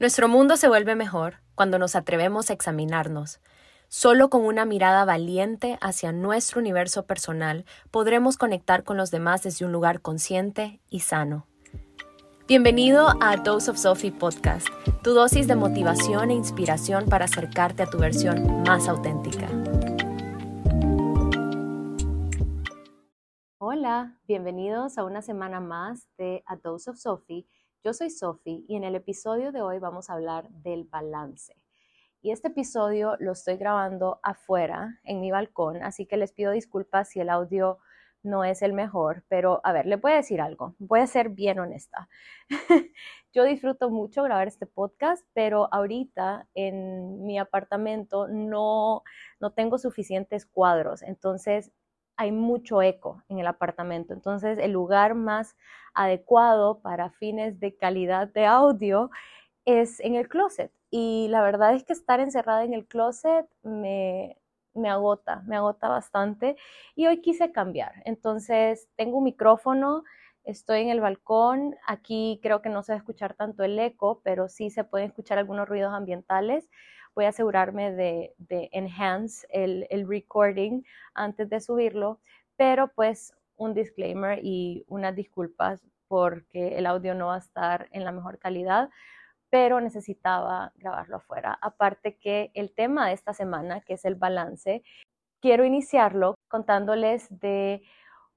Nuestro mundo se vuelve mejor cuando nos atrevemos a examinarnos. Solo con una mirada valiente hacia nuestro universo personal podremos conectar con los demás desde un lugar consciente y sano. Bienvenido a Dose of Sophie Podcast, tu dosis de motivación e inspiración para acercarte a tu versión más auténtica. Hola, bienvenidos a una semana más de A Dose of Sophie yo soy Sophie y en el episodio de hoy vamos a hablar del balance. Y este episodio lo estoy grabando afuera, en mi balcón, así que les pido disculpas si el audio no es el mejor, pero a ver, le voy a decir algo, voy a ser bien honesta. Yo disfruto mucho grabar este podcast, pero ahorita en mi apartamento no, no tengo suficientes cuadros, entonces hay mucho eco en el apartamento. Entonces, el lugar más adecuado para fines de calidad de audio es en el closet. Y la verdad es que estar encerrada en el closet me, me agota, me agota bastante. Y hoy quise cambiar. Entonces, tengo un micrófono, estoy en el balcón. Aquí creo que no se va a escuchar tanto el eco, pero sí se pueden escuchar algunos ruidos ambientales voy a asegurarme de, enhance el, el, recording antes de subirlo, pero pues un disclaimer y unas disculpas porque el audio no va a estar en la mejor calidad, pero necesitaba grabarlo afuera. Aparte que el tema de esta semana, que es el balance, quiero iniciarlo contándoles de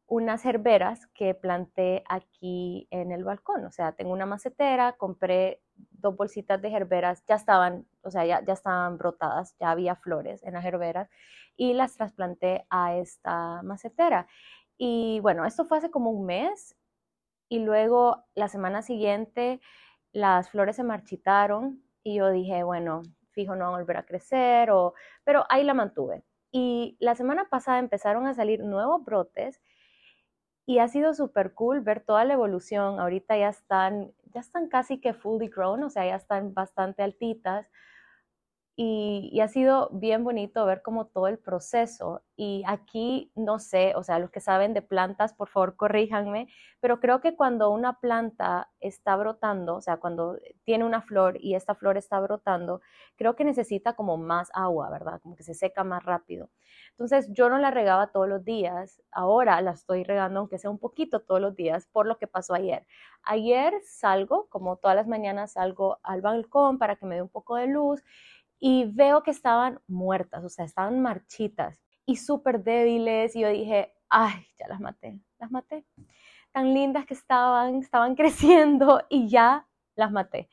unas herberas que planté aquí en el balcón. O sea, tengo una macetera, compré dos bolsitas de herberas, ya estaban, o sea, ya, ya estaban brotadas, ya había flores en las herberas y las trasplanté a esta macetera. Y bueno, esto fue hace como un mes y luego la semana siguiente las flores se marchitaron y yo dije, bueno, fijo, no van a volver a crecer, o... pero ahí la mantuve. Y la semana pasada empezaron a salir nuevos brotes y ha sido súper cool ver toda la evolución. Ahorita ya están, ya están casi que fully grown, o sea, ya están bastante altitas. Y, ha sido bien bonito ver como todo el proceso. Y aquí, no sé, o sea, los que saben de plantas, por favor, corríjanme, pero creo que cuando una planta está brotando, o sea, cuando tiene una flor y esta flor está brotando, creo que necesita como más agua, ¿verdad? Como que se seca más rápido. Entonces, yo no la regaba todos los días, ahora la estoy regando, aunque sea un poquito todos los días, por lo que pasó ayer. Ayer salgo, como todas las mañanas, salgo al balcón para que me dé un poco de luz y veo que estaban muertas, o sea, estaban marchitas y súper débiles. Y yo dije, ay, ya las maté, las maté. Tan lindas que estaban, estaban creciendo y ya las maté.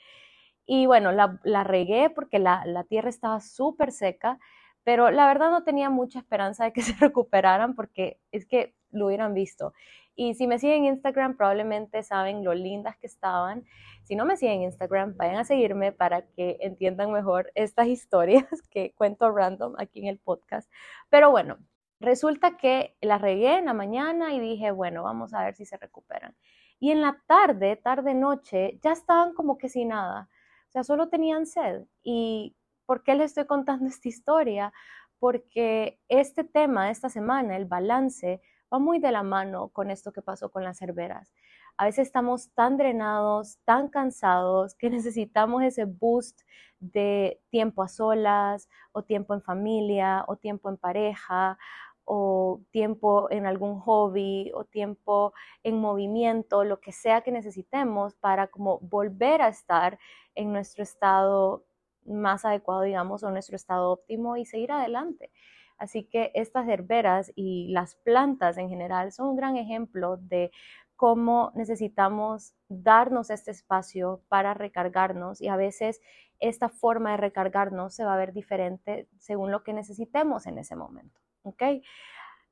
Y bueno, la, la regué porque la, la tierra estaba súper seca, pero la verdad no tenía mucha esperanza de que se recuperaran porque es que lo hubieran visto. Y si me siguen en Instagram, probablemente saben lo lindas que estaban. Si no me siguen en Instagram, vayan a seguirme para que entiendan mejor estas historias que cuento random aquí en el podcast. Pero bueno, resulta que las regué en la mañana y dije, bueno, vamos a ver si se recuperan. Y en la tarde, tarde-noche, ya estaban como que sin nada. O sea, solo tenían sed. ¿Y por qué les estoy contando esta historia? Porque este tema, esta semana, el balance, va muy de la mano con esto que pasó con las cerveras. A veces estamos tan drenados, tan cansados, que necesitamos ese boost de tiempo a solas, o tiempo en familia, o tiempo en pareja, o tiempo en algún hobby, o tiempo en movimiento, lo que sea que necesitemos para como volver a estar en nuestro estado más adecuado, digamos, o nuestro estado óptimo y seguir adelante. Así que estas herberas y las plantas en general son un gran ejemplo de cómo necesitamos darnos este espacio para recargarnos y a veces esta forma de recargarnos se va a ver diferente según lo que necesitemos en ese momento. ¿ok?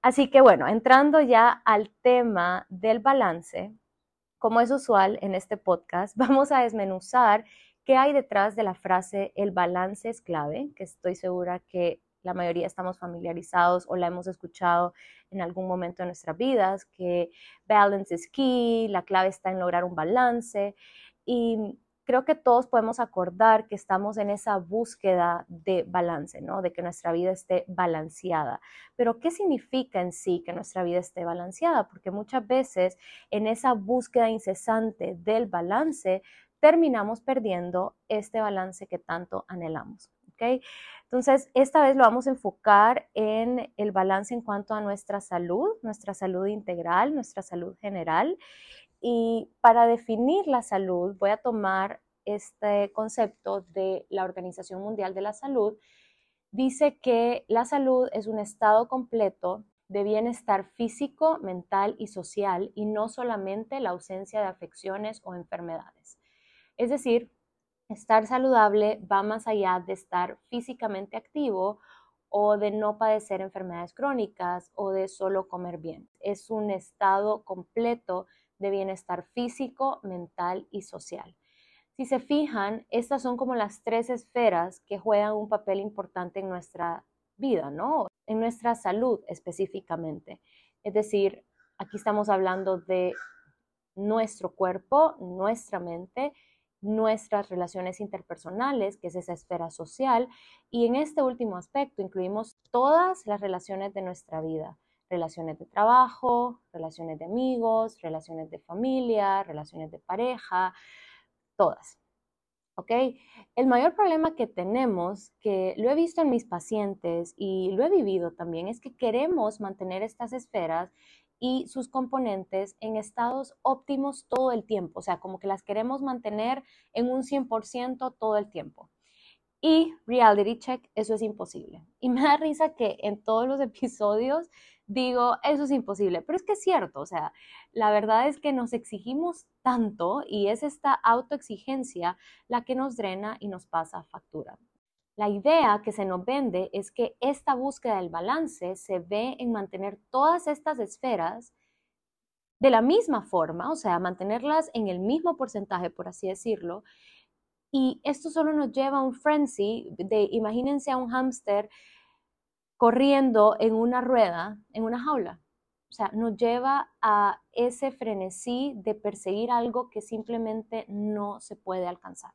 Así que bueno, entrando ya al tema del balance, como es usual en este podcast, vamos a desmenuzar qué hay detrás de la frase el balance es clave, que estoy segura que la mayoría estamos familiarizados o la hemos escuchado en algún momento de nuestras vidas, que balance is key, la clave está en lograr un balance y creo que todos podemos acordar que estamos en esa búsqueda de balance, ¿no? De que nuestra vida esté balanceada. Pero ¿qué significa en sí que nuestra vida esté balanceada? Porque muchas veces en esa búsqueda incesante del balance terminamos perdiendo este balance que tanto anhelamos. ¿Okay? Entonces, esta vez lo vamos a enfocar en el balance en cuanto a nuestra salud, nuestra salud integral, nuestra salud general. Y para definir la salud, voy a tomar este concepto de la Organización Mundial de la Salud. Dice que la salud es un estado completo de bienestar físico, mental y social y no solamente la ausencia de afecciones o enfermedades. Es decir, estar saludable va más allá de estar físicamente activo o de no padecer enfermedades crónicas o de solo comer bien. Es un estado completo de bienestar físico, mental y social. Si se fijan, estas son como las tres esferas que juegan un papel importante en nuestra vida, ¿no? En nuestra salud específicamente. Es decir, aquí estamos hablando de nuestro cuerpo, nuestra mente, nuestras relaciones interpersonales, que es esa esfera social, y en este último aspecto incluimos todas las relaciones de nuestra vida, relaciones de trabajo, relaciones de amigos, relaciones de familia, relaciones de pareja, todas. ¿Ok? El mayor problema que tenemos, que lo he visto en mis pacientes y lo he vivido también, es que queremos mantener estas esferas y sus componentes en estados óptimos todo el tiempo, o sea, como que las queremos mantener en un 100% todo el tiempo. Y reality check, eso es imposible. Y me da risa que en todos los episodios digo, eso es imposible, pero es que es cierto, o sea, la verdad es que nos exigimos tanto y es esta autoexigencia la que nos drena y nos pasa factura. La idea que se nos vende es que esta búsqueda del balance se ve en mantener todas estas esferas de la misma forma, o sea, mantenerlas en el mismo porcentaje, por así decirlo. Y esto solo nos lleva a un frenzy de, imagínense a un hámster corriendo en una rueda, en una jaula. O sea, nos lleva a ese frenesí de perseguir algo que simplemente no se puede alcanzar.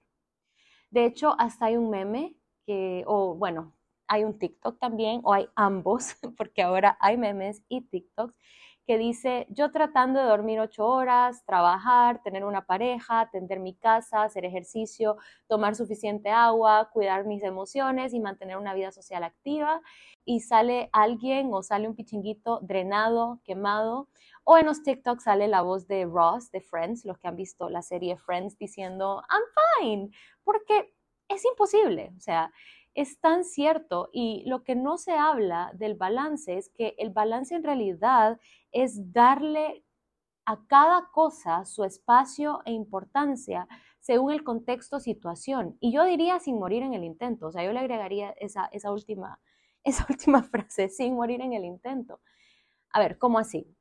De hecho, hasta hay un meme que, o bueno, hay un TikTok también, o hay ambos, porque ahora hay memes y TikToks, que dice, yo tratando de dormir ocho horas, trabajar, tener una pareja, atender mi casa, hacer ejercicio, tomar suficiente agua, cuidar mis emociones y mantener una vida social activa, y sale alguien o sale un pichinguito drenado, quemado, o en los TikToks sale la voz de Ross de Friends, los que han visto la serie Friends, diciendo, I'm fine, porque es imposible, o sea, es tan cierto y lo que no se habla del balance es que el balance en realidad es darle a cada cosa su espacio e importancia según el contexto, situación. Y yo diría sin morir en el intento, o sea, yo le agregaría esa, esa, última, esa última frase, sin morir en el intento. A ver, ¿cómo así?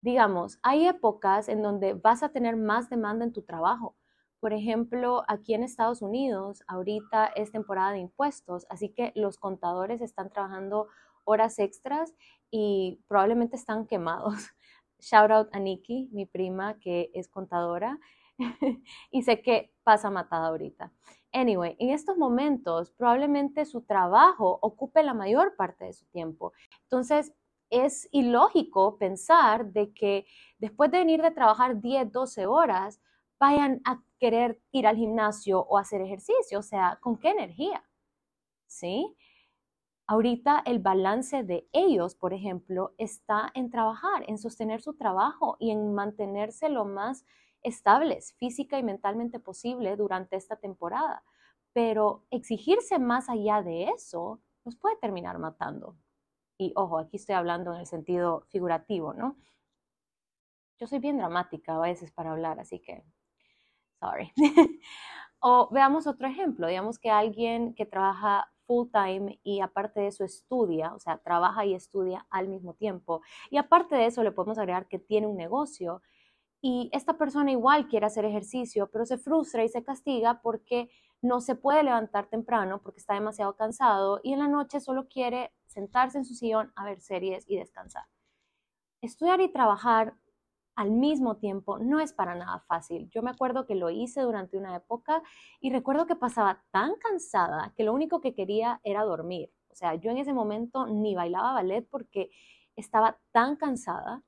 Digamos, hay épocas en donde vas a tener más demanda en tu trabajo por ejemplo, aquí en Estados Unidos, ahorita es temporada de impuestos, así que los contadores están trabajando horas extras y probablemente están quemados. Shout out a Nikki, mi prima que es contadora, y sé que pasa matada ahorita. Anyway, en estos momentos probablemente su trabajo ocupe la mayor parte de su tiempo. Entonces, es ilógico pensar de que después de venir de trabajar 10, 12 horas, vayan a querer ir al gimnasio o hacer ejercicio, o sea, ¿con qué energía? ¿Sí? Ahorita el balance de ellos, por ejemplo, está en trabajar, en sostener su trabajo y en mantenerse lo más estables física y mentalmente posible durante esta temporada. Pero exigirse más allá de eso nos puede terminar matando. Y ojo, aquí estoy hablando en el sentido figurativo, ¿no? Yo soy bien dramática a veces para hablar, así que o veamos otro ejemplo, digamos que alguien que trabaja full time y aparte de eso estudia, o sea, trabaja y estudia al mismo tiempo. Y aparte de eso le podemos agregar que tiene un negocio y esta persona igual quiere hacer ejercicio, pero se frustra y se castiga porque no se puede levantar temprano porque está demasiado cansado y en la noche solo quiere sentarse en su sillón a ver series y descansar. Estudiar y trabajar al mismo tiempo no es para nada fácil. Yo me acuerdo que lo hice durante una época y recuerdo que pasaba tan cansada que lo único que quería era dormir. O sea, yo en ese momento ni bailaba ballet porque estaba tan cansada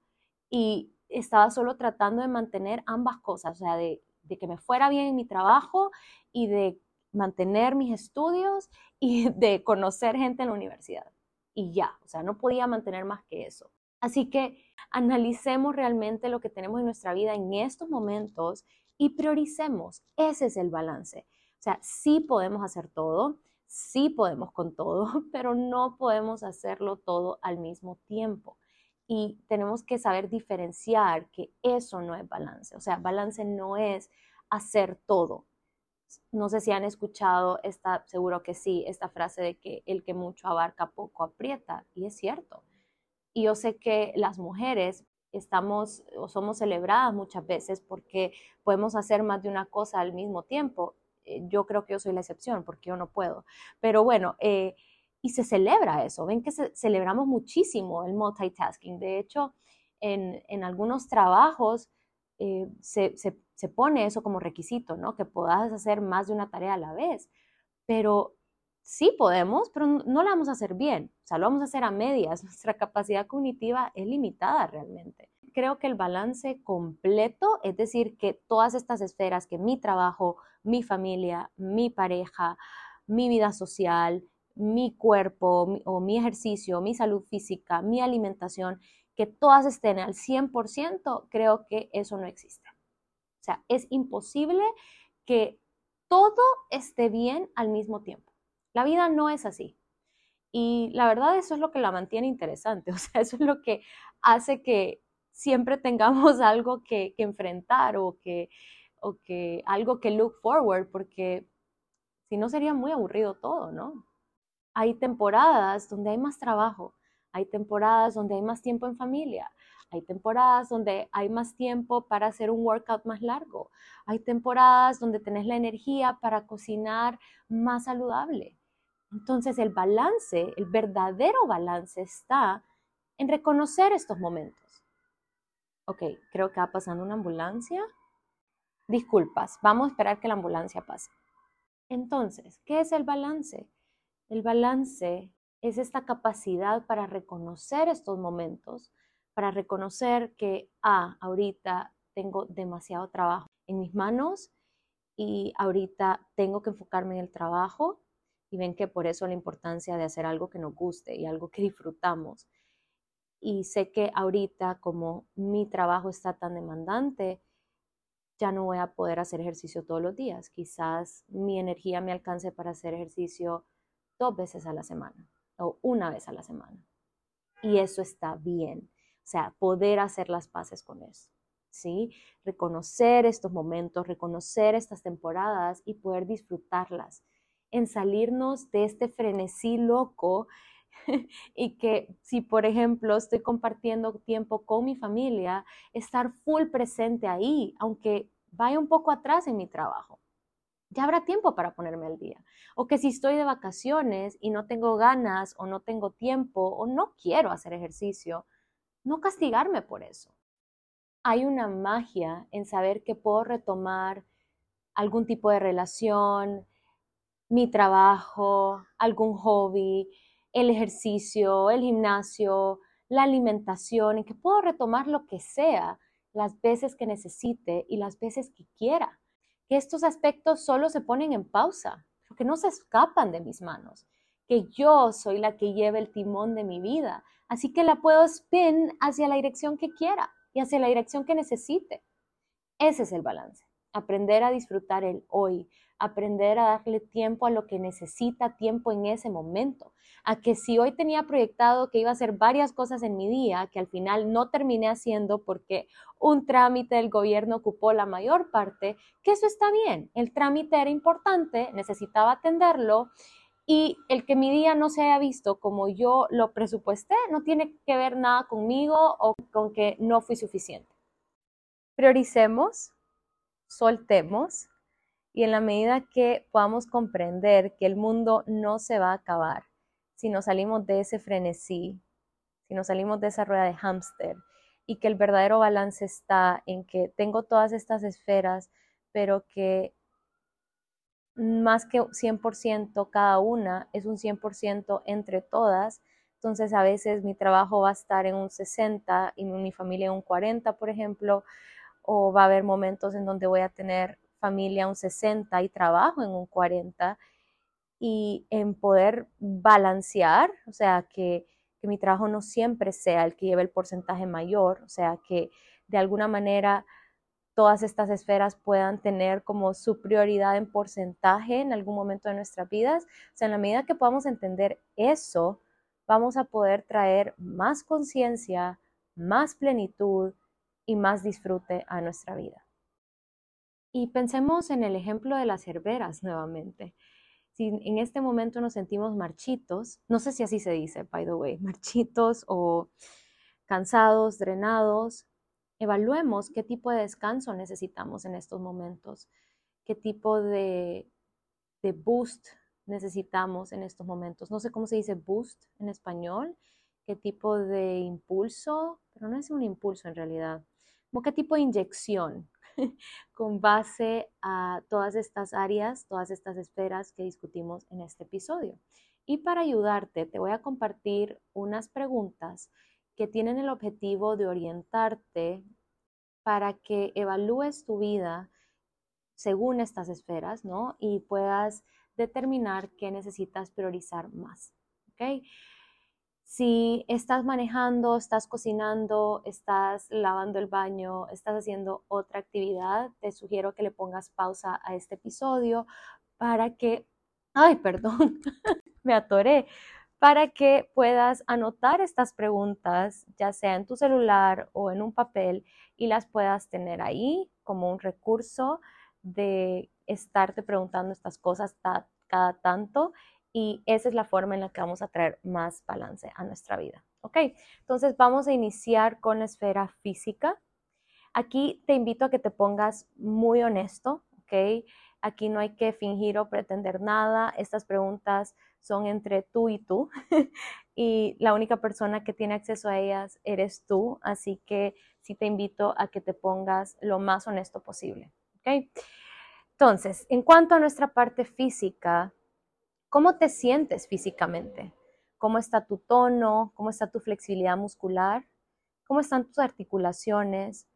y estaba solo tratando de mantener ambas cosas, o sea, de que me fuera bien en mi trabajo y de mantener mis estudios y de conocer gente en la universidad. Y ya, o sea, no podía mantener más que eso. Así que analicemos realmente lo que tenemos en nuestra vida en estos momentos y prioricemos. Ese es el balance. O sea, sí podemos hacer todo, sí podemos con todo, pero no podemos hacerlo todo al mismo tiempo. Y tenemos que saber diferenciar que eso no es balance. O sea, balance no es hacer todo. No sé si han escuchado esta, seguro que sí, esta frase de que el que mucho abarca poco aprieta. Y es cierto. Y yo sé que las mujeres estamos o somos celebradas muchas veces porque podemos hacer más de una cosa al mismo tiempo. Eh, yo creo que yo soy la excepción porque yo no puedo. Pero bueno, eh, y se celebra eso. Ven que celebramos muchísimo el multitasking. De hecho, en, en algunos trabajos eh, se, se, se, pone eso como requisito, ¿no? Que puedas hacer más de una tarea a la vez. Pero sí podemos, pero no lo vamos a hacer bien. O sea, lo vamos a hacer a medias. Nuestra capacidad cognitiva es limitada realmente. Creo que el balance completo, es decir, que todas estas esferas, que mi trabajo, mi familia, mi pareja, mi vida social, mi cuerpo o mi ejercicio, mi salud física, mi alimentación, que todas estén al 100%, creo que eso no existe. O sea, es imposible que todo esté bien al mismo tiempo. La vida no es así. Y la verdad eso es lo que la mantiene interesante, o sea, eso es lo que hace que siempre tengamos algo que, que enfrentar o que, o que algo que look forward, porque si no sería muy aburrido todo, ¿no? Hay temporadas donde hay más trabajo, hay temporadas donde hay más tiempo en familia, hay temporadas donde hay más tiempo para hacer un workout más largo, hay temporadas donde tenés la energía para cocinar más saludable. Entonces el balance, el verdadero balance está en reconocer estos momentos. Ok, creo que va pasando una ambulancia. Disculpas, vamos a esperar que la ambulancia pase. Entonces, ¿qué es el balance? El balance es esta capacidad para reconocer estos momentos, para reconocer que, ah, ahorita tengo demasiado trabajo en mis manos y ahorita tengo que enfocarme en el trabajo y ven que por eso la importancia de hacer algo que nos guste y algo que disfrutamos. Y sé que ahorita como mi trabajo está tan demandante, ya no voy a poder hacer ejercicio todos los días. Quizás mi energía me alcance para hacer ejercicio dos veces a la semana o una vez a la semana. Y eso está bien. O sea, poder hacer las paces con eso. ¿Sí? Reconocer estos momentos, reconocer estas temporadas y poder disfrutarlas. En salirnos de este frenesí loco y que si, por ejemplo, estoy compartiendo tiempo con mi familia, estar full presente ahí, aunque vaya un poco atrás en mi trabajo ya habrá tiempo para ponerme al día. O que si estoy de vacaciones y no tengo ganas o no tengo tiempo o no quiero hacer ejercicio, no castigarme por eso. Hay una magia en saber que puedo retomar algún tipo de relación, mi trabajo, algún hobby, el ejercicio, el gimnasio, la alimentación, en que puedo retomar lo que sea las veces que necesite y las veces que quiera. Que estos aspectos solo se ponen en pausa, porque no se escapan de mis manos, que yo soy la que lleva el timón de mi vida, así que la puedo spin hacia la dirección que quiera y hacia la dirección que necesite. Ese es el balance, aprender a disfrutar el hoy, aprender a darle tiempo a lo que necesita tiempo en ese momento, a que si hoy tenía proyectado que iba a hacer varias cosas en mi día, que al final no terminé haciendo porque un trámite del gobierno ocupó la mayor parte, que eso está bien, el trámite era importante, necesitaba atenderlo y el que mi día no se haya visto como yo lo presupuesté no tiene que ver nada conmigo o con que no fui suficiente. Prioricemos, soltemos y en la medida que podamos comprender que el mundo no se va a acabar si nos salimos de ese frenesí, si nos salimos de esa rueda de hámster y que el verdadero balance está en que tengo todas estas esferas, pero que más que 100% cada una, es un 100% entre todas. Entonces a veces mi trabajo va a estar en un 60 y mi familia en un 40, por ejemplo, o va a haber momentos en donde voy a tener familia un 60 y trabajo en un 40 y en poder balancear, o sea, que, que mi trabajo no siempre sea el que lleve el porcentaje mayor, o sea, que de alguna manera todas estas esferas puedan tener como su prioridad en porcentaje en algún momento de nuestras vidas. O sea, en la medida que podamos entender eso, vamos a poder traer más conciencia, más plenitud y más disfrute a nuestra vida. Y pensemos en el ejemplo de las herberas nuevamente. Si en este momento nos sentimos marchitos, no sé si así se dice, by the way, marchitos o cansados, drenados, evaluemos qué tipo de descanso necesitamos en estos momentos, qué tipo de, de boost necesitamos en estos momentos. No sé cómo se dice boost en español, qué tipo de impulso, pero no es un impulso en realidad, como qué tipo de inyección con base a todas estas áreas, todas estas esferas que discutimos en este episodio. Y para ayudarte, te voy a compartir unas preguntas que tienen el objetivo de orientarte para que evalúes tu vida según estas esferas, ¿no? Y puedas determinar qué necesitas priorizar más, ¿ok? Si estás manejando, estás cocinando, estás lavando el baño, estás haciendo otra actividad, te sugiero que le pongas pausa a este episodio para que, ay, perdón, me atoré, para que puedas anotar estas preguntas, ya sea en tu celular o en un papel, y las puedas tener ahí como un recurso de estarte preguntando estas cosas cada tanto y esa es la forma en la que vamos a traer más balance a nuestra vida. ¿Ok? Entonces vamos a iniciar con la esfera física. Aquí te invito a que te pongas muy honesto, ¿ok? Aquí no hay que fingir o pretender nada. Estas preguntas son entre tú y tú y la única persona que tiene acceso a ellas eres tú. Así que sí te invito a que te pongas lo más honesto posible, ¿ok? Entonces, en cuanto a nuestra parte física, ¿Cómo te sientes físicamente? ¿Cómo está tu tono? ¿Cómo está tu flexibilidad muscular? ¿Cómo están tus articulaciones?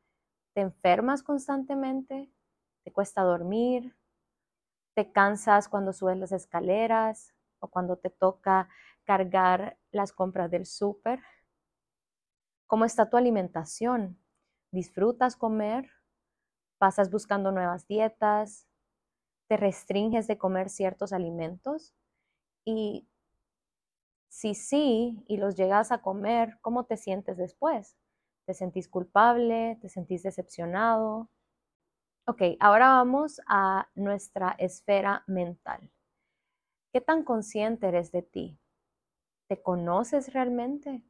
¿Te enfermas constantemente? ¿Te cuesta dormir? ¿Te cansas cuando subes las escaleras o cuando te toca cargar las compras del súper? ¿Cómo está tu alimentación? ¿Disfrutas comer? ¿Pasas buscando nuevas dietas? ¿Te restringes de comer ciertos alimentos? Y si sí y los llegas a comer, ¿cómo te sientes después? ¿Te sentís culpable? ¿Te sentís decepcionado? Ok, ahora vamos a nuestra esfera mental. ¿Qué tan consciente eres de ti? ¿Te conoces realmente?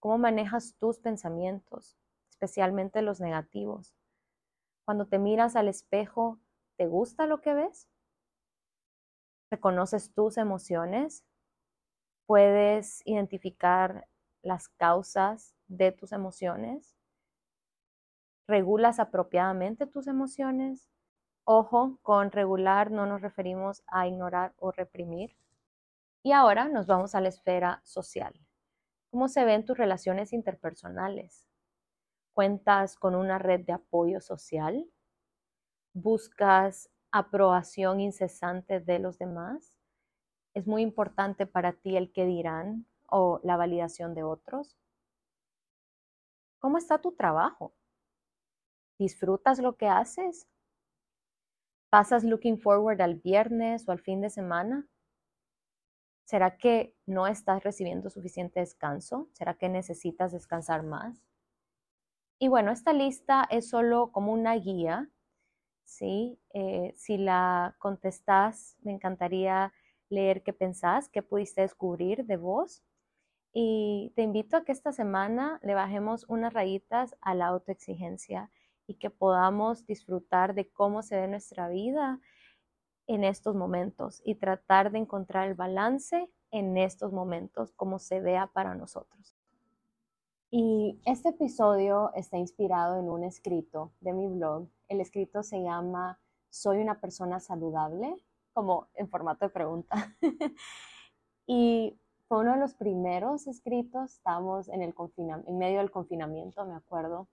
¿Cómo manejas tus pensamientos, especialmente los negativos? Cuando te miras al espejo, ¿te gusta lo que ves? Reconoces tus emociones, puedes identificar las causas de tus emociones, regulas apropiadamente tus emociones. Ojo, con regular no nos referimos a ignorar o reprimir. Y ahora nos vamos a la esfera social. ¿Cómo se ven tus relaciones interpersonales? ¿Cuentas con una red de apoyo social? ¿Buscas aprobación incesante de los demás. Es muy importante para ti el que dirán o la validación de otros. ¿Cómo está tu trabajo? ¿Disfrutas lo que haces? ¿Pasas looking forward al viernes o al fin de semana? ¿Será que no estás recibiendo suficiente descanso? ¿Será que necesitas descansar más? Y bueno, esta lista es solo como una guía ¿sí? Eh, si la contestas, me encantaría leer qué pensás, qué pudiste descubrir de vos. Y te invito a que esta semana le bajemos unas rayitas a la autoexigencia y que podamos disfrutar de cómo se ve nuestra vida en estos momentos y tratar de encontrar el balance en estos momentos como se vea para nosotros. Y este episodio está inspirado en un escrito de mi blog el escrito se llama Soy una persona saludable, como en formato de pregunta. y fue uno de los primeros escritos, estábamos en, el en medio del confinamiento, me acuerdo,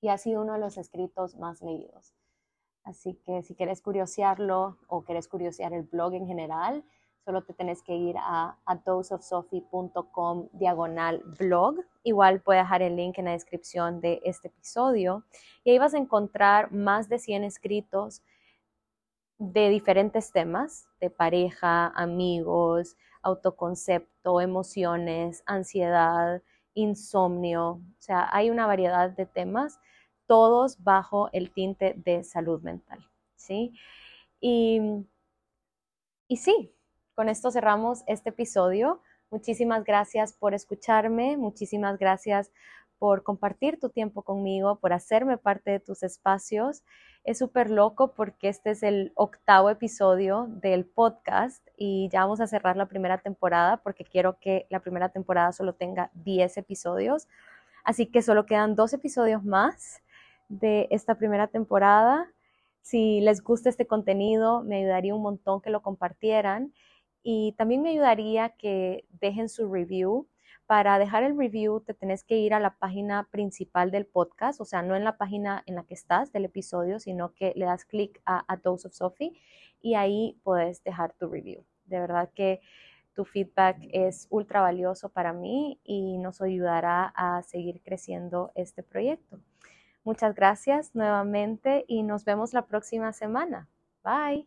y ha sido uno de los escritos más leídos. Así que si quieres curiosearlo o quieres curiosear el blog en general, solo te tenés que ir a, doseofsophie.com diagonal blog. Igual puedes dejar el link en la descripción de este episodio y ahí vas a encontrar más de 100 escritos de diferentes temas, de pareja, amigos, autoconcepto, emociones, ansiedad, insomnio. O sea, hay una variedad de temas, todos bajo el tinte de salud mental. ¿sí? Y sí, con esto cerramos este episodio. Muchísimas gracias por escucharme, muchísimas gracias por compartir tu tiempo conmigo, por hacerme parte de tus espacios. Es súper loco porque este es el octavo episodio del podcast y ya vamos a cerrar la primera temporada porque quiero que la primera temporada solo tenga 10 episodios. Así que solo quedan dos episodios más de esta primera temporada. Si les gusta este contenido, me ayudaría un montón que lo compartieran y también me ayudaría que dejen su review. Para dejar el review te tenés que ir a la página principal del podcast, o sea, no en la página en la que estás del episodio, sino que le das clic a, a Dose of Sophie y ahí puedes dejar tu review. De verdad que tu feedback es ultra valioso para mí y nos ayudará a seguir creciendo este proyecto. Muchas gracias nuevamente y nos vemos la próxima semana. Bye.